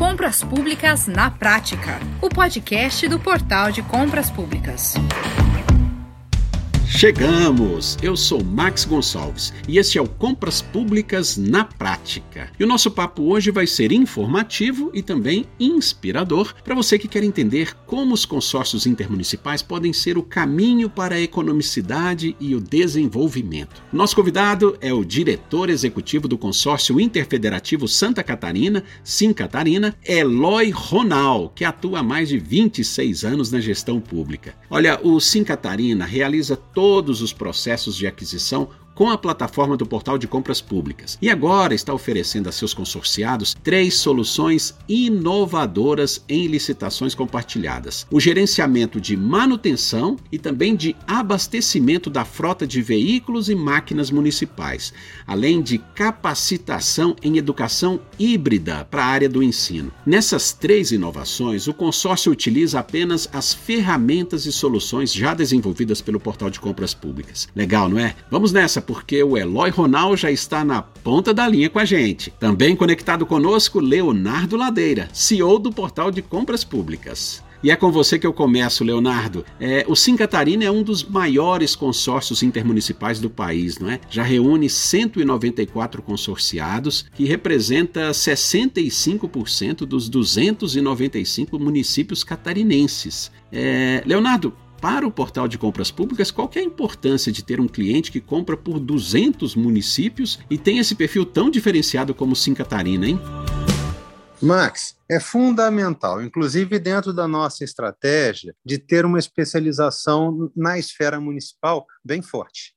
Compras Públicas na Prática, o podcast do Portal de Compras Públicas. Chegamos! Eu sou Max Gonçalves e este é o Compras Públicas na Prática. E o nosso papo hoje vai ser informativo e também inspirador para você que quer entender como os consórcios intermunicipais podem ser o caminho para a economicidade e o desenvolvimento. Nosso convidado é o diretor executivo do Consórcio Interfederativo Santa Catarina, Sim Catarina, Eloy Ronal, que atua há mais de 26 anos na gestão pública. Olha, o Sim Catarina realiza todo todos os processos de aquisição com a plataforma do Portal de Compras Públicas. E agora está oferecendo a seus consorciados três soluções inovadoras em licitações compartilhadas: o gerenciamento de manutenção e também de abastecimento da frota de veículos e máquinas municipais, além de capacitação em educação híbrida para a área do ensino. Nessas três inovações, o consórcio utiliza apenas as ferramentas e soluções já desenvolvidas pelo Portal de Compras Públicas. Legal, não é? Vamos nessa porque o Eloy Ronal já está na ponta da linha com a gente. Também conectado conosco, Leonardo Ladeira, CEO do Portal de Compras Públicas. E é com você que eu começo, Leonardo. É, o Sim Catarina é um dos maiores consórcios intermunicipais do país, não é? Já reúne 194 consorciados, que representa 65% dos 295 municípios catarinenses. É, Leonardo, para o portal de compras públicas, qual é a importância de ter um cliente que compra por 200 municípios e tem esse perfil tão diferenciado como Sim Catarina, hein? Max, é fundamental, inclusive dentro da nossa estratégia, de ter uma especialização na esfera municipal bem forte.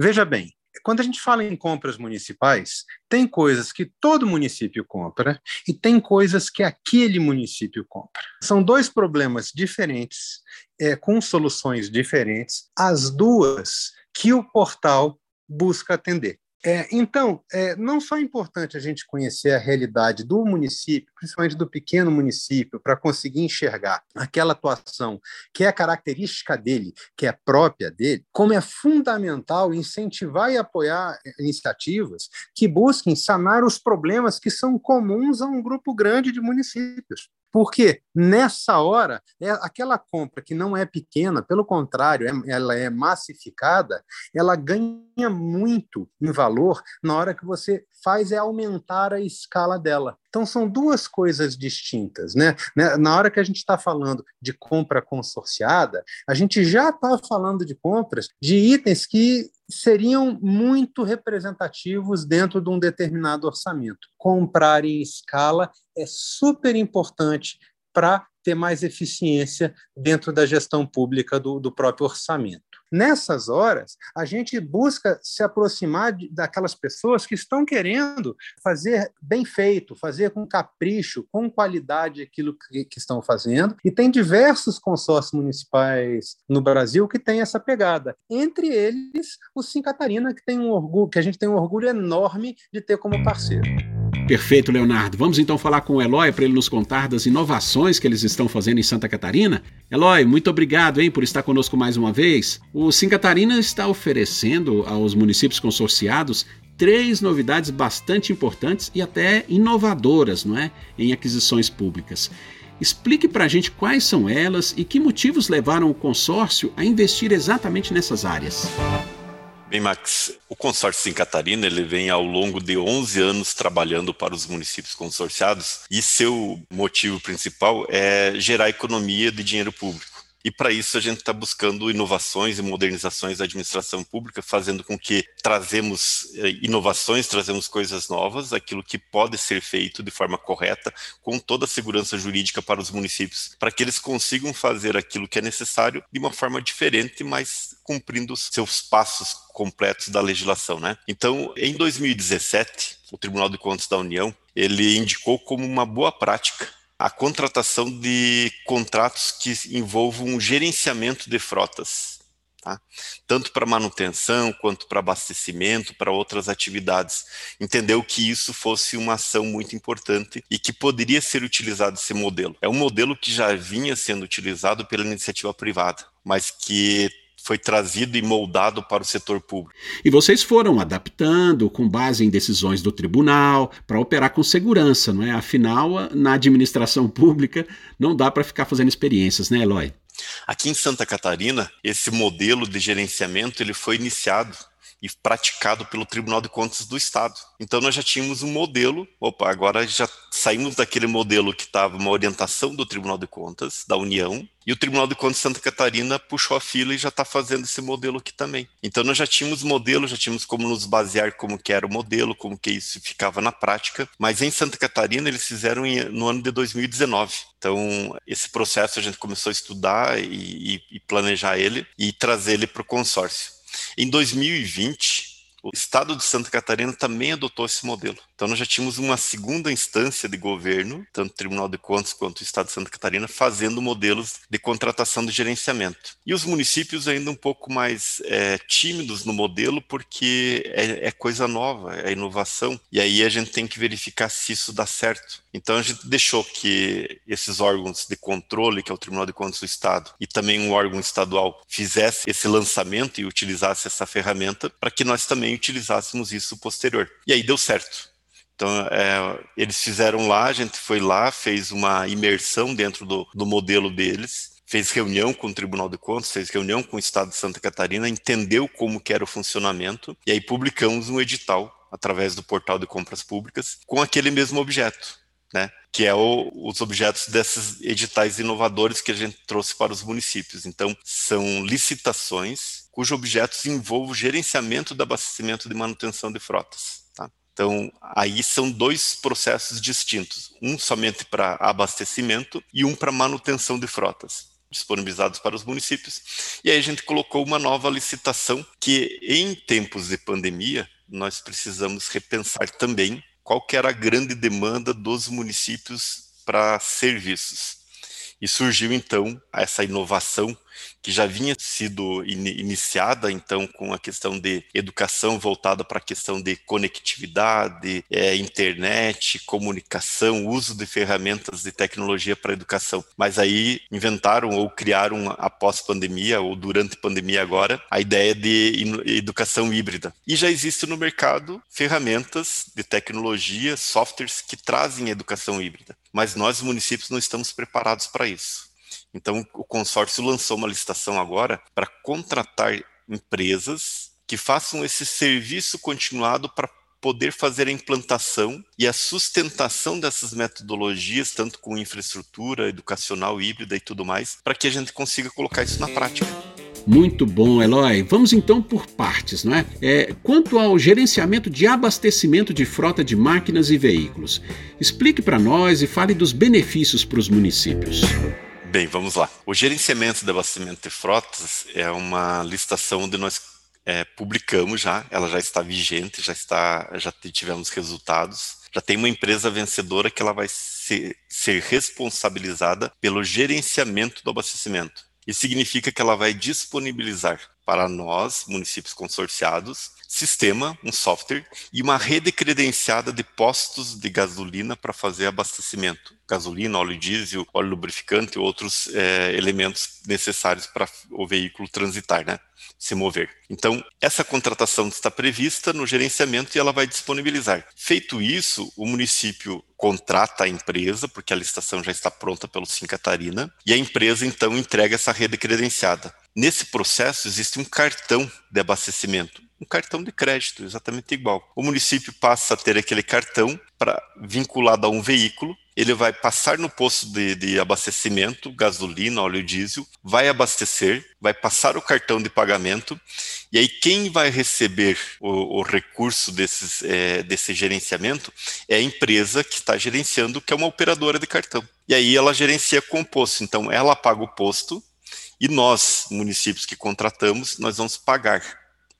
Veja bem, quando a gente fala em compras municipais, tem coisas que todo município compra e tem coisas que aquele município compra. São dois problemas diferentes, é, com soluções diferentes, as duas que o portal busca atender. É, então, é, não só é importante a gente conhecer a realidade do município, principalmente do pequeno município, para conseguir enxergar aquela atuação que é característica dele, que é própria dele, como é fundamental incentivar e apoiar iniciativas que busquem sanar os problemas que são comuns a um grupo grande de municípios. Porque nessa hora, é aquela compra que não é pequena, pelo contrário, é, ela é massificada, ela ganha muito em valor na hora que você faz é aumentar a escala dela. Então são duas coisas distintas, né? né na hora que a gente está falando de compra consorciada, a gente já está falando de compras de itens que seriam muito representativos dentro de um determinado orçamento. Comprar em escala é super importante para ter mais eficiência dentro da gestão pública do, do próprio orçamento. Nessas horas, a gente busca se aproximar de, daquelas pessoas que estão querendo fazer bem feito, fazer com capricho, com qualidade aquilo que, que estão fazendo. E tem diversos consórcios municipais no Brasil que têm essa pegada. Entre eles, o Sim Catarina, que tem um orgulho, que a gente tem um orgulho enorme de ter como parceiro. Perfeito, Leonardo. Vamos então falar com o Eloy para ele nos contar das inovações que eles estão fazendo em Santa Catarina. Eloy, muito obrigado hein, por estar conosco mais uma vez. O Sim Catarina está oferecendo aos municípios consorciados três novidades bastante importantes e até inovadoras não é, em aquisições públicas. Explique para a gente quais são elas e que motivos levaram o consórcio a investir exatamente nessas áreas. Bem, Max, o consórcio Sim Catarina ele vem ao longo de 11 anos trabalhando para os municípios consorciados e seu motivo principal é gerar economia de dinheiro público. E para isso a gente está buscando inovações e modernizações da administração pública, fazendo com que trazemos eh, inovações, trazemos coisas novas, aquilo que pode ser feito de forma correta, com toda a segurança jurídica para os municípios, para que eles consigam fazer aquilo que é necessário de uma forma diferente, mas cumprindo seus passos completos da legislação, né? Então, em 2017, o Tribunal de Contas da União ele indicou como uma boa prática a contratação de contratos que envolvam gerenciamento de frotas, tá? tanto para manutenção quanto para abastecimento, para outras atividades. Entendeu que isso fosse uma ação muito importante e que poderia ser utilizado esse modelo. É um modelo que já vinha sendo utilizado pela iniciativa privada, mas que foi trazido e moldado para o setor público. E vocês foram adaptando com base em decisões do tribunal para operar com segurança, não é? Afinal, na administração pública não dá para ficar fazendo experiências, né, Eloy? Aqui em Santa Catarina, esse modelo de gerenciamento ele foi iniciado e praticado pelo Tribunal de Contas do Estado. Então nós já tínhamos um modelo, opa, agora já saímos daquele modelo que estava uma orientação do Tribunal de Contas da União, e o Tribunal de Contas de Santa Catarina puxou a fila e já está fazendo esse modelo aqui também. Então nós já tínhamos modelo, já tínhamos como nos basear como que era o modelo, como que isso ficava na prática, mas em Santa Catarina eles fizeram no ano de 2019. Então esse processo a gente começou a estudar e, e planejar ele e trazer ele para o consórcio. Em 2020, o estado de Santa Catarina também adotou esse modelo. Então nós já tínhamos uma segunda instância de governo, tanto o Tribunal de Contas quanto o Estado de Santa Catarina, fazendo modelos de contratação de gerenciamento. E os municípios ainda um pouco mais é, tímidos no modelo, porque é, é coisa nova, é inovação, e aí a gente tem que verificar se isso dá certo. Então a gente deixou que esses órgãos de controle, que é o Tribunal de Contas do Estado, e também um órgão estadual, fizesse esse lançamento e utilizasse essa ferramenta para que nós também utilizássemos isso posterior. E aí deu certo. Então, é, eles fizeram lá, a gente foi lá, fez uma imersão dentro do, do modelo deles, fez reunião com o Tribunal de Contas, fez reunião com o Estado de Santa Catarina, entendeu como que era o funcionamento, e aí publicamos um edital através do portal de compras públicas com aquele mesmo objeto né? que é o, os objetos desses editais inovadores que a gente trouxe para os municípios. Então, são licitações cujos objetos envolvem o gerenciamento do abastecimento de manutenção de frotas. Então, aí são dois processos distintos, um somente para abastecimento e um para manutenção de frotas disponibilizados para os municípios. E aí a gente colocou uma nova licitação que, em tempos de pandemia, nós precisamos repensar também qual que era a grande demanda dos municípios para serviços. E surgiu então essa inovação que já vinha sido in iniciada, então, com a questão de educação voltada para a questão de conectividade, é, internet, comunicação, uso de ferramentas de tecnologia para a educação. Mas aí inventaram ou criaram, após pandemia, ou durante pandemia agora, a ideia de educação híbrida. E já existe no mercado ferramentas de tecnologia, softwares que trazem educação híbrida. Mas nós, municípios, não estamos preparados para isso. Então, o consórcio lançou uma licitação agora para contratar empresas que façam esse serviço continuado para poder fazer a implantação e a sustentação dessas metodologias, tanto com infraestrutura educacional híbrida e tudo mais, para que a gente consiga colocar isso na prática. Muito bom, Eloy. Vamos então por partes, não é? é? Quanto ao gerenciamento de abastecimento de frota de máquinas e veículos, explique para nós e fale dos benefícios para os municípios. Bem, vamos lá. O gerenciamento de abastecimento de frotas é uma licitação onde nós é, publicamos já, ela já está vigente, já está, já tivemos resultados. Já tem uma empresa vencedora que ela vai ser, ser responsabilizada pelo gerenciamento do abastecimento. Isso significa que ela vai disponibilizar para nós, municípios consorciados, sistema, um software e uma rede credenciada de postos de gasolina para fazer abastecimento. Gasolina, óleo diesel, óleo lubrificante e outros é, elementos necessários para o veículo transitar, né? se mover. Então, essa contratação está prevista no gerenciamento e ela vai disponibilizar. Feito isso, o município contrata a empresa, porque a licitação já está pronta pelo Sim Catarina, e a empresa então entrega essa rede credenciada. Nesse processo existe um cartão de abastecimento, um cartão de crédito, exatamente igual. O município passa a ter aquele cartão para vinculado a um veículo ele vai passar no posto de, de, abastecimento, gasolina, óleo diesel, vai abastecer, vai passar o cartão de pagamento, e aí quem vai receber o, o recurso desses, é, desse gerenciamento é a empresa que está gerenciando, que é uma operadora de cartão. E aí ela gerencia com o posto, então ela paga o posto, e nós, municípios que contratamos, nós vamos pagar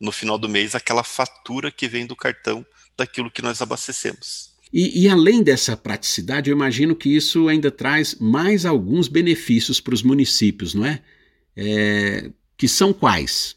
no final do mês aquela fatura que vem do cartão daquilo que nós abastecemos. E, e, além dessa praticidade, eu imagino que isso ainda traz mais alguns benefícios para os municípios, não é? é? Que são quais?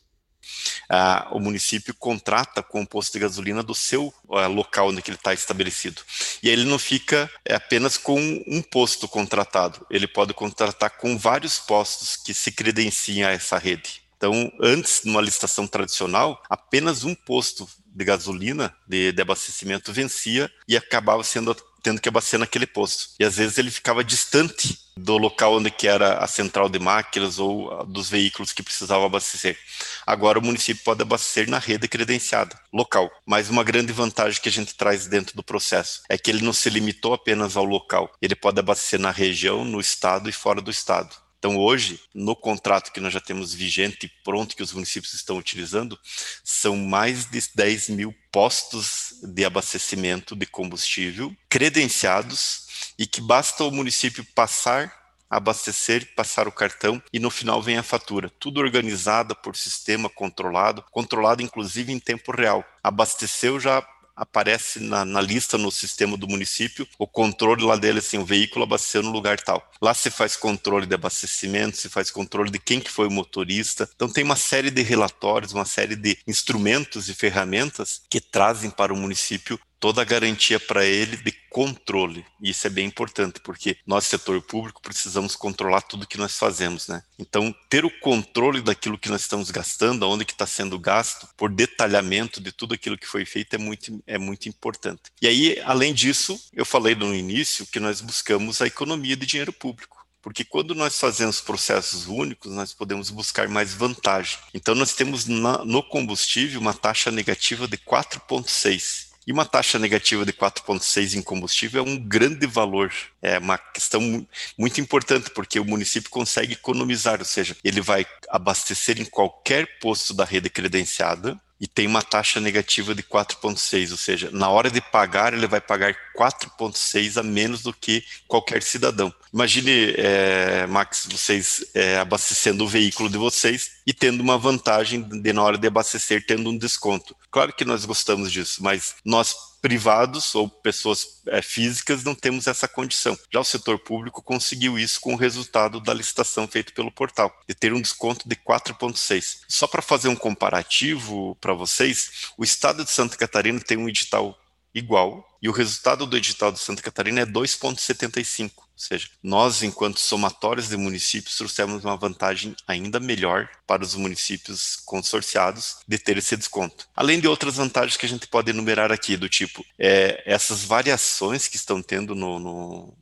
Ah, o município contrata com o posto de gasolina do seu ah, local onde ele está estabelecido. E aí ele não fica é, apenas com um posto contratado, ele pode contratar com vários postos que se credenciem a essa rede. Então, antes, numa licitação tradicional, apenas um posto de gasolina, de, de abastecimento, vencia e acabava sendo tendo que abastecer naquele posto. E às vezes ele ficava distante do local onde que era a central de máquinas ou dos veículos que precisavam abastecer. Agora o município pode abastecer na rede credenciada, local. Mas uma grande vantagem que a gente traz dentro do processo é que ele não se limitou apenas ao local. Ele pode abastecer na região, no estado e fora do estado. Então, hoje, no contrato que nós já temos vigente e pronto, que os municípios estão utilizando, são mais de 10 mil postos de abastecimento de combustível credenciados e que basta o município passar abastecer, passar o cartão e no final vem a fatura. Tudo organizado por sistema controlado, controlado inclusive em tempo real. Abasteceu já aparece na, na, lista no sistema do município o controle lá dele, assim, o veículo abasteceu no lugar tal. Lá se faz controle de abastecimento, se faz controle de quem que foi o motorista. Então tem uma série de relatórios, uma série de instrumentos e ferramentas que trazem para o município toda a garantia para ele de controle. E isso é bem importante, porque nós, setor público, precisamos controlar tudo que nós fazemos, né? Então, ter o controle daquilo que nós estamos gastando, aonde que está sendo gasto, por detalhamento de tudo aquilo que foi feito é muito, é muito importante. E aí, além disso, eu falei no início que nós buscamos a economia de dinheiro público. Porque quando nós fazemos processos únicos, nós podemos buscar mais vantagem. Então, nós temos na, no combustível uma taxa negativa de 4,6 e uma taxa negativa de 4,6 em combustível é um grande valor, é uma questão muito importante, porque o município consegue economizar, ou seja, ele vai abastecer em qualquer posto da rede credenciada e tem uma taxa negativa de 4,6, ou seja, na hora de pagar, ele vai pagar 4,6 a menos do que qualquer cidadão. Imagine, é, Max, vocês é, abastecendo o veículo de vocês e tendo uma vantagem de, na hora de abastecer, tendo um desconto. Claro que nós gostamos disso, mas nós privados ou pessoas é, físicas não temos essa condição. Já o setor público conseguiu isso com o resultado da licitação feita pelo portal, de ter um desconto de 4,6. Só para fazer um comparativo para vocês, o estado de Santa Catarina tem um edital igual e o resultado do edital de Santa Catarina é 2,75. Ou seja, nós, enquanto somatórios de municípios, trouxemos uma vantagem ainda melhor para os municípios consorciados de ter esse desconto. Além de outras vantagens que a gente pode enumerar aqui, do tipo, é, essas variações que estão tendo no, no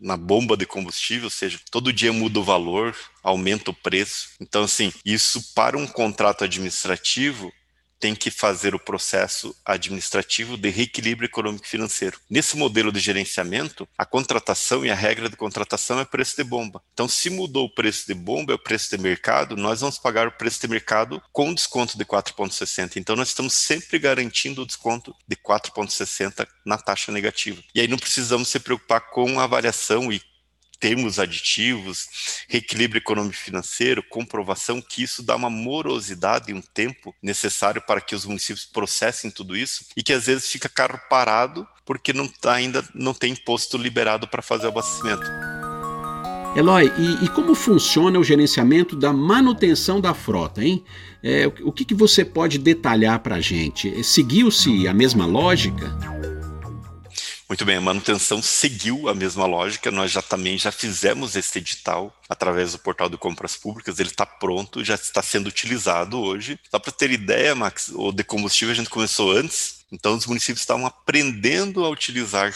na bomba de combustível, ou seja, todo dia muda o valor, aumenta o preço. Então, assim, isso para um contrato administrativo tem que fazer o processo administrativo de reequilíbrio econômico e financeiro. Nesse modelo de gerenciamento, a contratação e a regra de contratação é preço de bomba. Então, se mudou o preço de bomba, é o preço de mercado, nós vamos pagar o preço de mercado com desconto de 4,60. Então, nós estamos sempre garantindo o desconto de 4,60 na taxa negativa. E aí não precisamos se preocupar com a variação e termos aditivos, reequilíbrio econômico financeiro, comprovação que isso dá uma morosidade e um tempo necessário para que os municípios processem tudo isso e que às vezes fica carro parado porque não tá, ainda não tem imposto liberado para fazer o abastecimento. Eloy, e, e, como funciona o gerenciamento da manutenção da frota, hein? É, o que, que você pode detalhar para a gente? Seguiu-se a mesma lógica? Muito bem, a manutenção seguiu a mesma lógica, nós já também já fizemos esse edital através do portal de compras públicas, ele está pronto, já está sendo utilizado hoje. Só para ter ideia, Max, o de combustível a gente começou antes, então os municípios estavam aprendendo a utilizar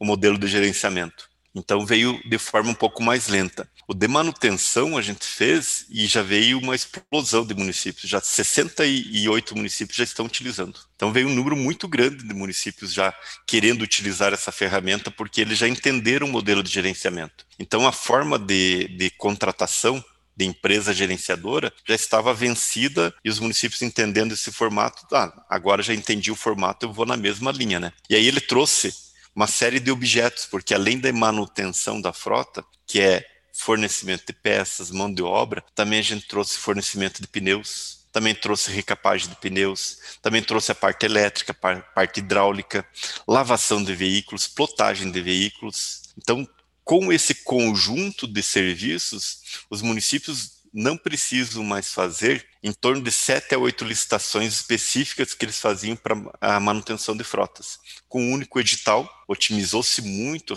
o modelo de gerenciamento. Então veio de forma um pouco mais lenta. O de manutenção a gente fez e já veio uma explosão de municípios. Já 68 municípios já estão utilizando. Então veio um número muito grande de municípios já querendo utilizar essa ferramenta porque eles já entenderam o modelo de gerenciamento. Então a forma de, de contratação de empresa gerenciadora já estava vencida e os municípios entendendo esse formato, ah, agora já entendi o formato, eu vou na mesma linha, né? E aí ele trouxe uma série de objetos, porque além da manutenção da frota, que é fornecimento de peças, mão de obra, também a gente trouxe fornecimento de pneus, também trouxe recapagem de pneus, também trouxe a parte elétrica, parte hidráulica, lavação de veículos, plotagem de veículos. Então, com esse conjunto de serviços, os municípios não precisam mais fazer em torno de sete a oito licitações específicas que eles faziam para a manutenção de frotas. Com um único edital, otimizou-se muito,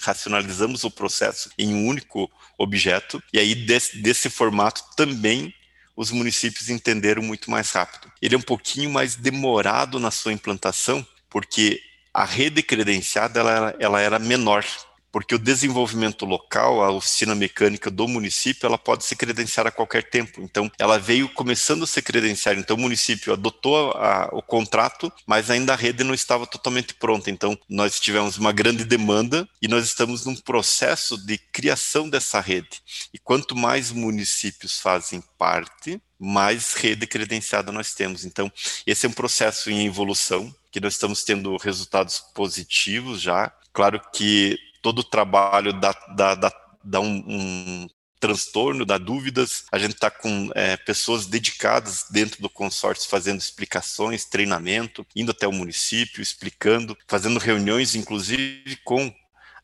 racionalizamos o processo em um único objeto, e aí desse, desse formato também os municípios entenderam muito mais rápido. Ele é um pouquinho mais demorado na sua implantação, porque a rede credenciada ela, ela era menor porque o desenvolvimento local, a oficina mecânica do município, ela pode se credenciar a qualquer tempo. Então, ela veio começando a se credenciar. Então, o município adotou a, o contrato, mas ainda a rede não estava totalmente pronta. Então, nós tivemos uma grande demanda e nós estamos num processo de criação dessa rede. E quanto mais municípios fazem parte, mais rede credenciada nós temos. Então, esse é um processo em evolução que nós estamos tendo resultados positivos já. Claro que todo o trabalho dá, dá, dá, dá um, um transtorno, dá dúvidas. A gente está com é, pessoas dedicadas dentro do consórcio fazendo explicações, treinamento, indo até o município, explicando, fazendo reuniões, inclusive com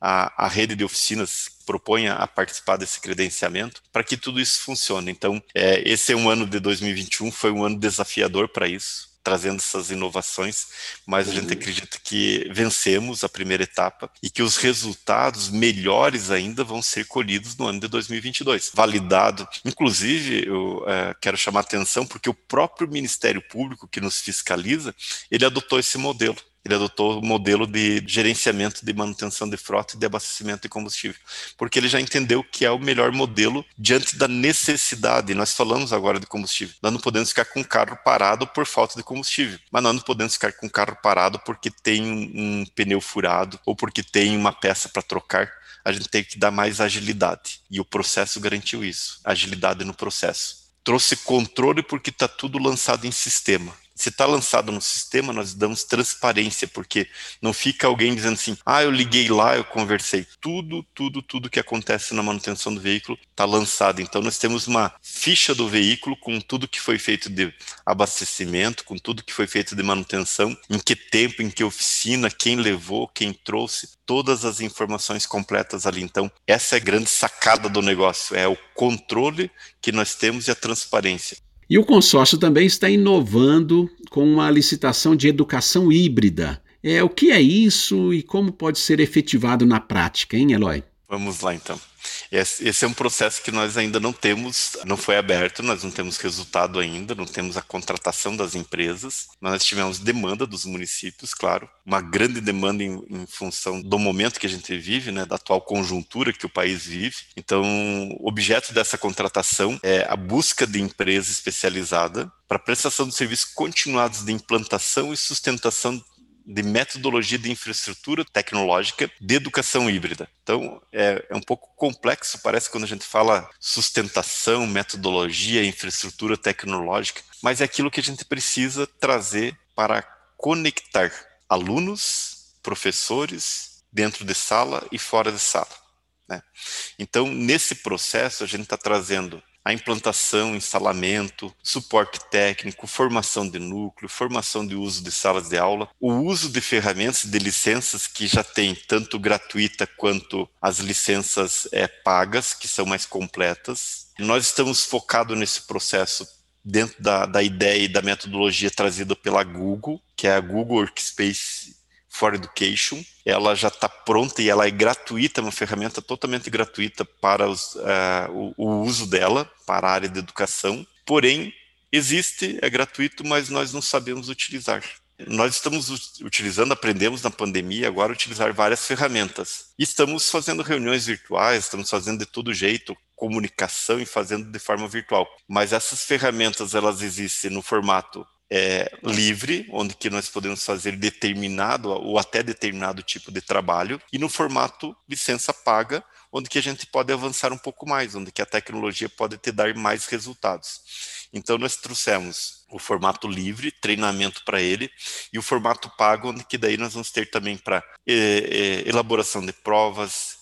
a, a rede de oficinas que propõe a participar desse credenciamento, para que tudo isso funcione. Então, é, esse é um ano de 2021, foi um ano desafiador para isso trazendo essas inovações, mas a gente uhum. acredita que vencemos a primeira etapa e que os resultados melhores ainda vão ser colhidos no ano de 2022. Validado, inclusive, eu é, quero chamar atenção porque o próprio Ministério Público que nos fiscaliza, ele adotou esse modelo ele adotou o modelo de gerenciamento de manutenção de frota e de abastecimento de combustível, porque ele já entendeu que é o melhor modelo diante da necessidade. Nós falamos agora de combustível. Nós não podemos ficar com o carro parado por falta de combustível, mas nós não podemos ficar com o carro parado porque tem um pneu furado ou porque tem uma peça para trocar. A gente tem que dar mais agilidade e o processo garantiu isso, agilidade no processo. Trouxe controle porque está tudo lançado em sistema se está lançado no sistema, nós damos transparência, porque não fica alguém dizendo assim, ah, eu liguei lá, eu conversei. Tudo, tudo, tudo que acontece na manutenção do veículo está lançado. Então, nós temos uma ficha do veículo com tudo que foi feito de abastecimento, com tudo que foi feito de manutenção, em que tempo, em que oficina, quem levou, quem trouxe, todas as informações completas ali. Então, essa é a grande sacada do negócio, é o controle que nós temos e a transparência. E o consórcio também está inovando com uma licitação de educação híbrida. É, o que é isso e como pode ser efetivado na prática, hein, Eloy? Vamos lá então. Esse é um processo que nós ainda não temos, não foi aberto, nós não temos resultado ainda, não temos a contratação das empresas. Nós tivemos demanda dos municípios, claro, uma grande demanda em, em função do momento que a gente vive, né, da atual conjuntura que o país vive. Então, objeto dessa contratação é a busca de empresa especializada para prestação de serviços continuados de implantação e sustentação de metodologia de infraestrutura tecnológica de educação híbrida. Então, é, é, um pouco complexo, parece, quando a gente fala sustentação, metodologia, infraestrutura tecnológica, mas é aquilo que a gente precisa trazer para conectar alunos, professores, dentro de sala e fora de sala. Né? Então, nesse processo, a gente está trazendo a implantação, instalamento, suporte técnico, formação de núcleo, formação de uso de salas de aula, o uso de ferramentas de licenças que já tem tanto gratuita quanto as licenças é, pagas, que são mais completas. Nós estamos focados nesse processo dentro da, da ideia e da metodologia trazida pela Google, que é a Google Workspace for Education. Ela já está pronta e ela é gratuita, uma ferramenta totalmente gratuita para os, uh, o, o uso dela, para a área de educação. Porém, existe, é gratuito, mas nós não sabemos utilizar. Nós estamos utilizando, aprendemos na pandemia agora utilizar várias ferramentas. Estamos fazendo reuniões virtuais, estamos fazendo de todo jeito, comunicação e fazendo de forma virtual. Mas essas ferramentas elas existem no formato é, livre, onde que nós podemos fazer determinado ou até determinado tipo de trabalho, e no formato licença paga, onde que a gente pode avançar um pouco mais, onde que a tecnologia pode te dar mais resultados. Então nós trouxemos o formato livre, treinamento para ele, e o formato pago, onde que daí nós vamos ter também para é, é, elaboração de provas,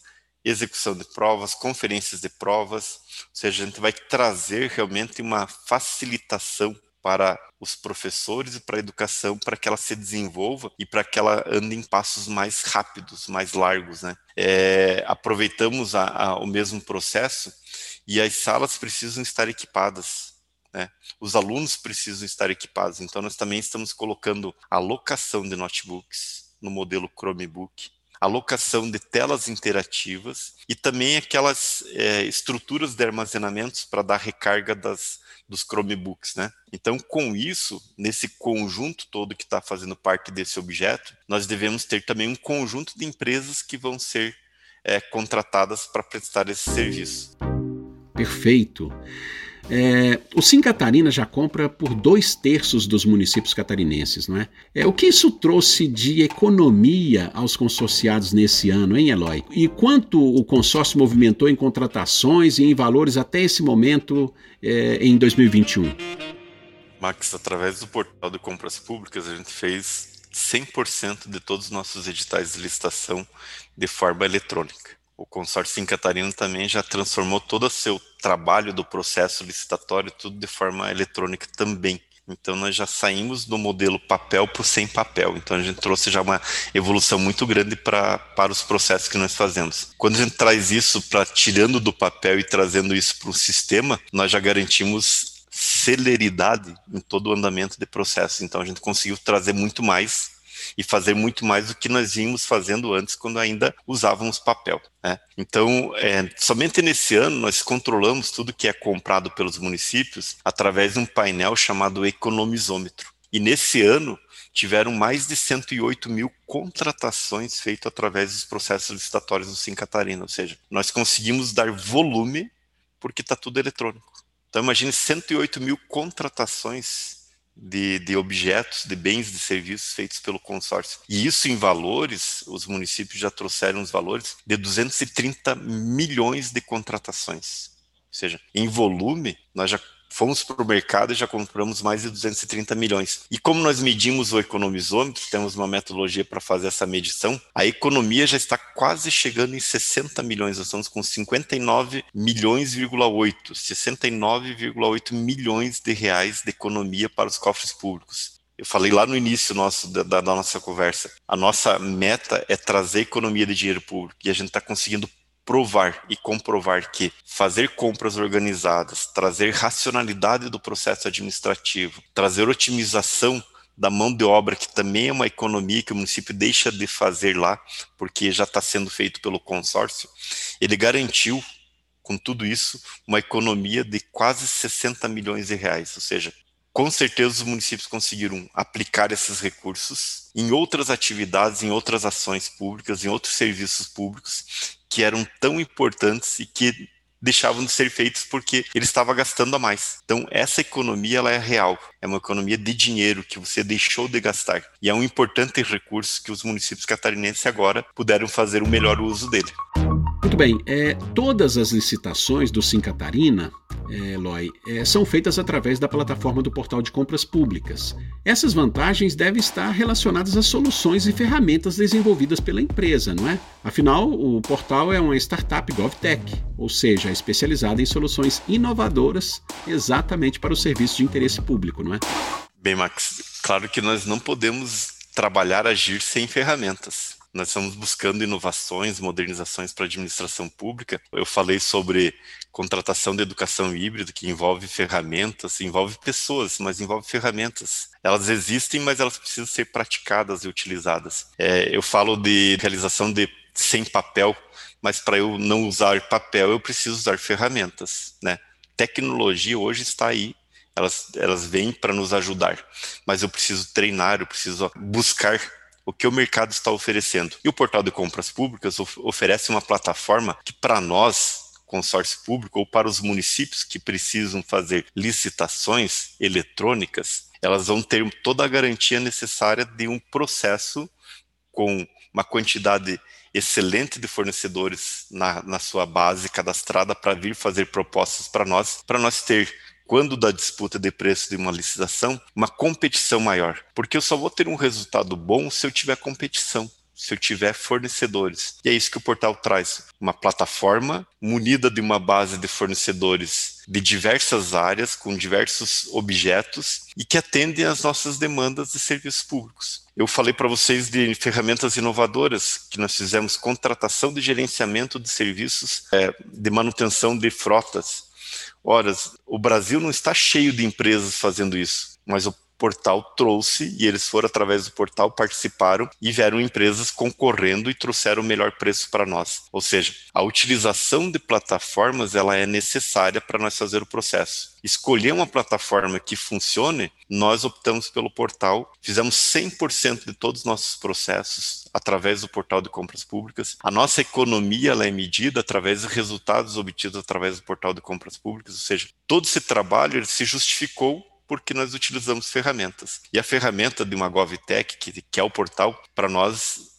execução de provas, conferências de provas, ou seja, a gente vai trazer realmente uma facilitação para os professores e para a educação para que ela se desenvolva e para que ela ande em passos mais rápidos, mais largos. Né? É, aproveitamos a, a, o mesmo processo e as salas precisam estar equipadas. Né? Os alunos precisam estar equipados. Então, nós também estamos colocando a locação de notebooks no modelo Chromebook, alocação de telas interativas e também aquelas é, estruturas de armazenamentos para dar recarga das dos Chromebooks, né? Então, com isso, nesse conjunto todo que está fazendo parte desse objeto, nós devemos ter também um conjunto de empresas que vão ser é, contratadas para prestar esse serviço. Perfeito. É, o Sim Catarina já compra por dois terços dos municípios catarinenses, não é? é? O que isso trouxe de economia aos consorciados nesse ano, hein, Eloy? E quanto o consórcio movimentou em contratações e em valores até esse momento é, em 2021? Max, através do portal de compras públicas, a gente fez 100% de todos os nossos editais de licitação de forma eletrônica. O consórcio em Catarina também já transformou todo o seu trabalho do processo licitatório tudo de forma eletrônica também. Então nós já saímos do modelo papel para o sem papel. Então a gente trouxe já uma evolução muito grande pra, para os processos que nós fazemos. Quando a gente traz isso para tirando do papel e trazendo isso para o sistema, nós já garantimos celeridade em todo o andamento de processo. Então a gente conseguiu trazer muito mais e fazer muito mais do que nós vínhamos fazendo antes, quando ainda usávamos papel. Né? Então, é, somente nesse ano nós controlamos tudo que é comprado pelos municípios através de um painel chamado economizômetro. E nesse ano tiveram mais de 108 mil contratações feitas através dos processos licitatórios do Sim Catarina, ou seja, nós conseguimos dar volume porque está tudo eletrônico. Então imagine 108 mil contratações de, de objetos, de bens, de serviços feitos pelo consórcio. E isso em valores, os municípios já trouxeram os valores de 230 milhões de contratações. Ou seja, em volume, nós já fomos para o mercado e já compramos mais de 230 milhões. E como nós medimos o economizômetro, temos uma metodologia para fazer essa medição, a economia já está quase chegando em 60 milhões. Nós estamos com 59 milhões,8, 69,8 milhões de reais de economia para os cofres públicos. Eu falei lá no início nosso, da, da, nossa conversa. A nossa meta é trazer economia de dinheiro público e a gente está conseguindo provar e comprovar que fazer compras organizadas, trazer racionalidade do processo administrativo, trazer otimização da mão de obra, que também é uma economia que o município deixa de fazer lá, porque já está sendo feito pelo consórcio, ele garantiu, com tudo isso, uma economia de quase 60 milhões de reais. Ou seja, com certeza os municípios conseguiram aplicar esses recursos em outras atividades, em outras ações públicas, em outros serviços públicos, que eram tão importantes e que deixavam de ser feitos porque ele estava gastando a mais. Então, essa economia ela é real, é uma economia de dinheiro que você deixou de gastar. E é um importante recurso que os municípios catarinenses agora puderam fazer o melhor uso dele. Muito bem, é, todas as licitações do Sim Catarina é, Eloy, é, são feitas através da plataforma do portal de compras públicas. Essas vantagens devem estar relacionadas às soluções e ferramentas desenvolvidas pela empresa, não é? Afinal, o portal é uma startup GovTech, ou seja, especializada em soluções inovadoras exatamente para o serviço de interesse público, não é? Bem, Max, claro que nós não podemos trabalhar, agir sem ferramentas. Nós estamos buscando inovações, modernizações para a administração pública. Eu falei sobre contratação de educação híbrida, que envolve ferramentas, envolve pessoas, mas envolve ferramentas. Elas existem, mas elas precisam ser praticadas e utilizadas. É, eu falo de realização de sem papel, mas para eu não usar papel, eu preciso usar ferramentas. Né? Tecnologia hoje está aí elas, elas vêm para nos ajudar, mas eu preciso treinar, eu preciso buscar o que o mercado está oferecendo. E o portal de compras públicas of oferece uma plataforma que, para nós, consórcio público, ou para os municípios que precisam fazer licitações eletrônicas, elas vão ter toda a garantia necessária de um processo com uma quantidade excelente de fornecedores na, na sua base cadastrada para vir fazer propostas para nós, para nós ter quando da disputa de preço de uma licitação, uma competição maior. Porque eu só vou ter um resultado bom se eu tiver competição se eu tiver fornecedores. E é isso que o portal traz: uma plataforma munida de uma base de fornecedores de diversas áreas, com diversos objetos e que atendem às nossas demandas de serviços públicos. Eu falei para vocês de ferramentas inovadoras que nós fizemos contratação de gerenciamento de serviços é, de manutenção de frotas Ora, o Brasil não está cheio de empresas fazendo isso, mas o portal trouxe e eles foram através do portal, participaram e vieram empresas concorrendo e trouxeram o melhor preço para nós. Ou seja, a utilização de plataformas ela é necessária para nós fazer o processo. Escolher uma plataforma que funcione, nós optamos pelo portal, fizemos 100% de todos os nossos processos através do portal de compras públicas. A nossa economia ela é medida através dos resultados obtidos através do portal de compras públicas, ou seja, todo esse trabalho ele se justificou porque nós utilizamos ferramentas. E a ferramenta de uma GovTech, que, que é o portal, para nós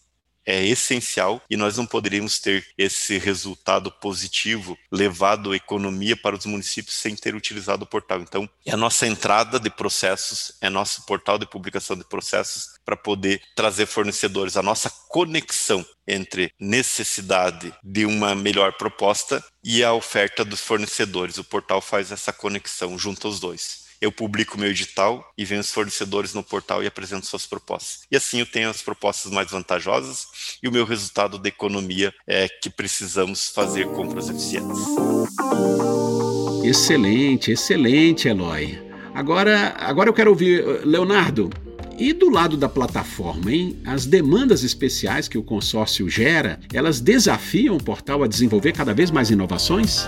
é essencial e nós não poderíamos ter esse resultado positivo levado a economia para os municípios sem ter utilizado o portal. Então, é a nossa entrada de processos, é nosso portal de publicação de processos para poder trazer fornecedores, a nossa conexão entre necessidade de uma melhor proposta e a oferta dos fornecedores. O portal faz essa conexão junto aos dois eu publico meu edital e venho os fornecedores no portal e apresento suas propostas. E assim eu tenho as propostas mais vantajosas e o meu resultado da economia é que precisamos fazer compras eficientes. Excelente, excelente, Eloy. Agora, agora eu quero ouvir, Leonardo, e do lado da plataforma, hein? As demandas especiais que o consórcio gera, elas desafiam o portal a desenvolver cada vez mais inovações?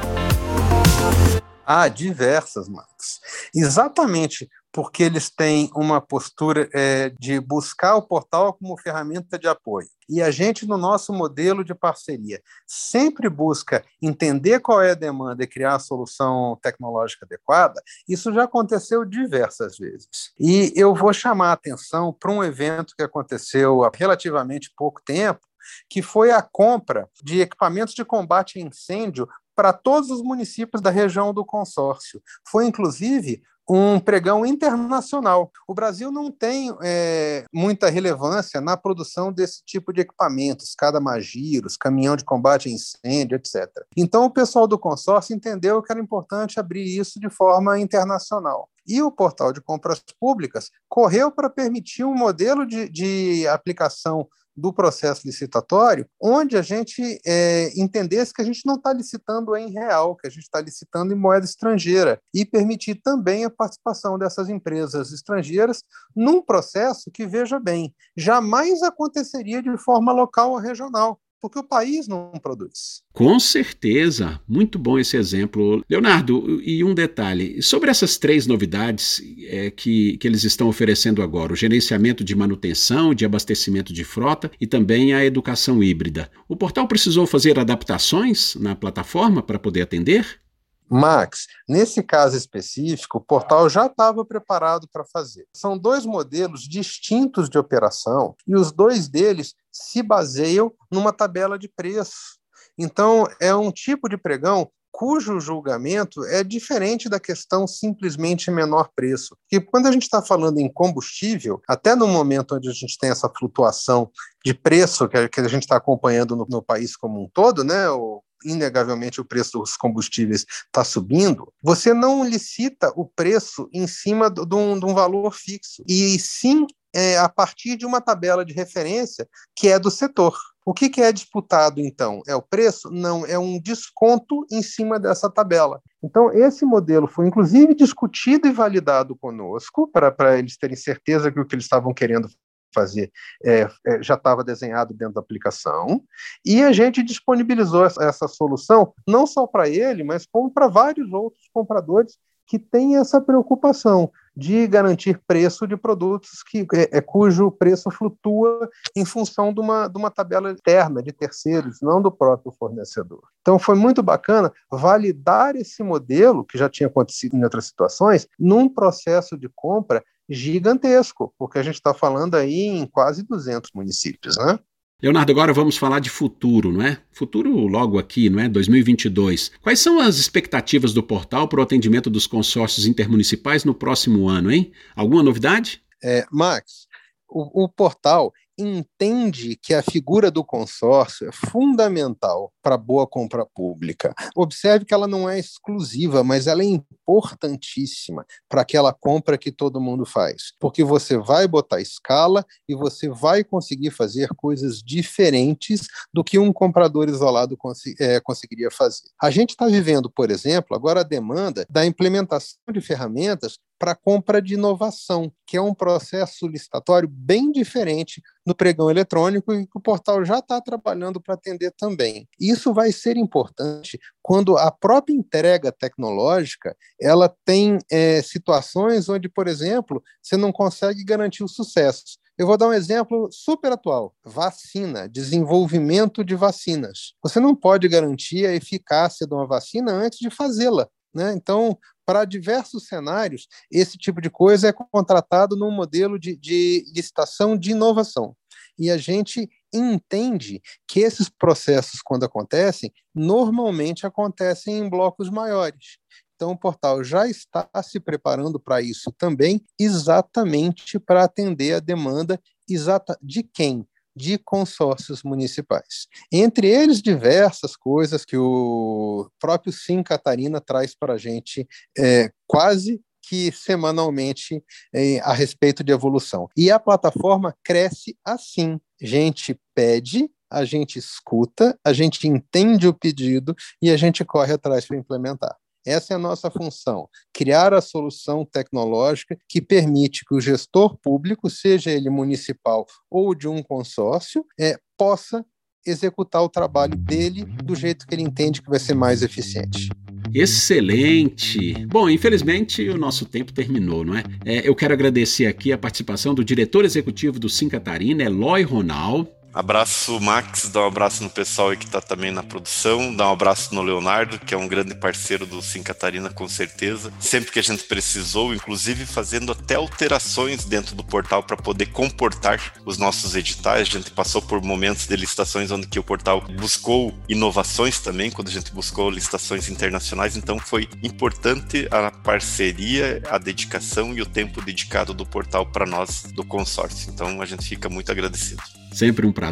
Há diversas, Max. Exatamente porque eles têm uma postura é, de buscar o portal como ferramenta de apoio. E a gente, no nosso modelo de parceria, sempre busca entender qual é a demanda e criar a solução tecnológica adequada. Isso já aconteceu diversas vezes. E eu vou chamar a atenção para um evento que aconteceu há relativamente pouco tempo, que foi a compra de equipamentos de combate a incêndio para todos os municípios da região do consórcio. Foi, inclusive, um pregão internacional. O Brasil não tem é, muita relevância na produção desse tipo de equipamentos, cada magiros, caminhão de combate a incêndio, etc. Então, o pessoal do consórcio entendeu que era importante abrir isso de forma internacional. E o portal de compras públicas correu para permitir um modelo de, de aplicação do processo licitatório, onde a gente é, entendesse que a gente não está licitando em real, que a gente está licitando em moeda estrangeira, e permitir também a participação dessas empresas estrangeiras num processo que, veja bem, jamais aconteceria de forma local ou regional porque o país não produz. Com certeza, muito bom esse exemplo. Leonardo, e um detalhe: sobre essas três novidades é, que, que eles estão oferecendo agora, o gerenciamento de manutenção, de abastecimento de frota e também a educação híbrida, o portal precisou fazer adaptações na plataforma para poder atender? Max, nesse caso específico, o portal já estava preparado para fazer. São dois modelos distintos de operação e os dois deles se baseiam numa tabela de preço. Então, é um tipo de pregão cujo julgamento é diferente da questão simplesmente menor preço. Porque quando a gente está falando em combustível, até no momento onde a gente tem essa flutuação de preço que a gente está acompanhando no, no, país como um todo, né, o inegavelmente o preço dos combustíveis está subindo, você não licita o preço em cima de um, de um valor fixo, e sim é, a partir de uma tabela de referência que é do setor. O que, que, é disputado, então? É o preço? Não, é um desconto em cima dessa tabela. Então, esse modelo foi, inclusive, discutido e validado conosco, para eles terem certeza que o que eles estavam querendo fazer é, é, já estava desenhado dentro da aplicação, e a gente disponibilizou essa, essa solução não só para ele, mas como para vários outros compradores que têm essa preocupação de garantir preço de produtos que, é, é, cujo preço flutua em função de uma, de uma tabela interna de terceiros, não do próprio fornecedor. Então foi muito bacana validar esse modelo, que já tinha acontecido em outras situações, num processo de compra gigantesco, porque a gente está falando aí em quase 200 municípios, né? Leonardo, agora vamos falar de futuro, não é? Futuro logo aqui, não é? 2022. Quais são as expectativas do portal para o atendimento dos consórcios intermunicipais no próximo ano, hein? Alguma novidade? É, Max, o, o portal entende que a figura do consórcio é fundamental para a boa compra pública. Observe que ela não é exclusiva, mas ela é importantíssima para aquela compra que todo mundo faz, porque você vai botar escala e você vai conseguir fazer coisas diferentes do que um comprador isolado cons é, conseguiria fazer. A gente está vivendo, por exemplo, agora a demanda da implementação de ferramentas para compra de inovação, que é um processo licitatório bem diferente no pregão eletrônico e que o portal já está trabalhando para atender também. Isso vai ser importante quando a própria entrega tecnológica ela tem é, situações onde, por exemplo, você não consegue garantir o sucesso. Eu vou dar um exemplo super atual: vacina, desenvolvimento de vacinas. Você não pode garantir a eficácia de uma vacina antes de fazê-la. Né? Então, para diversos cenários, esse tipo de coisa é contratado num modelo de, de licitação de inovação. E a gente entende que esses processos, quando acontecem, normalmente acontecem em blocos maiores. Então, o portal já está se preparando para isso também, exatamente para atender a demanda exata de quem? De consórcios municipais. Entre eles, diversas coisas que o próprio Sim Catarina traz para a gente é, quase que semanalmente é, a respeito de evolução. E a plataforma cresce assim. Gente pede, a gente escuta, a gente entende o pedido e a gente corre atrás para implementar. Essa é a nossa função: criar a solução tecnológica que permite que o gestor público, seja ele municipal ou de um consórcio, é, possa executar o trabalho dele do jeito que ele entende que vai ser mais eficiente. Excelente! Bom, infelizmente o nosso tempo terminou, não é? é eu quero agradecer aqui a participação do diretor executivo do Sim Catarina, Eloy Ronald, Abraço Max, dá um abraço no pessoal que está também na produção, dá um abraço no Leonardo, que é um grande parceiro do Sim Catarina, com certeza. Sempre que a gente precisou, inclusive fazendo até alterações dentro do portal para poder comportar os nossos editais. A gente passou por momentos de licitações onde que o portal buscou inovações também, quando a gente buscou licitações internacionais, então foi importante a parceria, a dedicação e o tempo dedicado do portal para nós do consórcio. Então a gente fica muito agradecido. Sempre um prazer.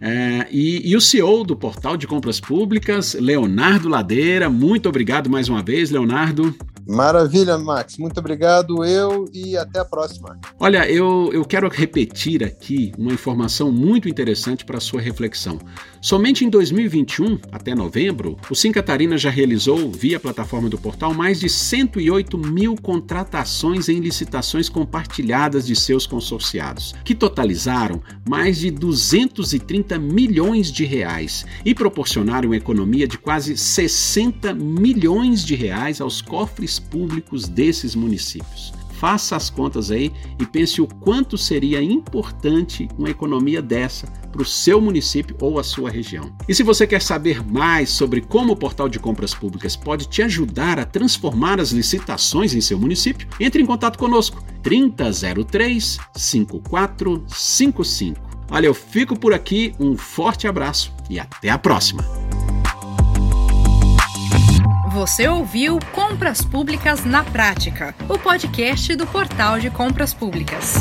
É, e, e, o CEO do Portal de Compras Públicas, Leonardo Ladeira. Muito obrigado mais uma vez, Leonardo. Maravilha, Max. Muito obrigado, eu, e até a próxima. Olha, eu, eu quero repetir aqui uma informação muito interessante para a sua reflexão. Somente em 2021, até novembro, o Sim Catarina já realizou, via plataforma do portal, mais de 108 mil contratações em licitações compartilhadas de seus consorciados, que totalizaram mais de 230 milhões de reais e proporcionaram uma economia de quase 60 milhões de reais aos cofres públicos desses municípios. Faça as contas aí e pense o quanto seria importante uma economia dessa para o seu município ou a sua região. E se você quer saber mais sobre como o portal de compras públicas pode te ajudar a transformar as licitações em seu município, entre em contato conosco 3003 5455. Olha, eu fico por aqui, um forte abraço e até a próxima! Você ouviu Compras Públicas na Prática, o podcast do Portal de Compras Públicas.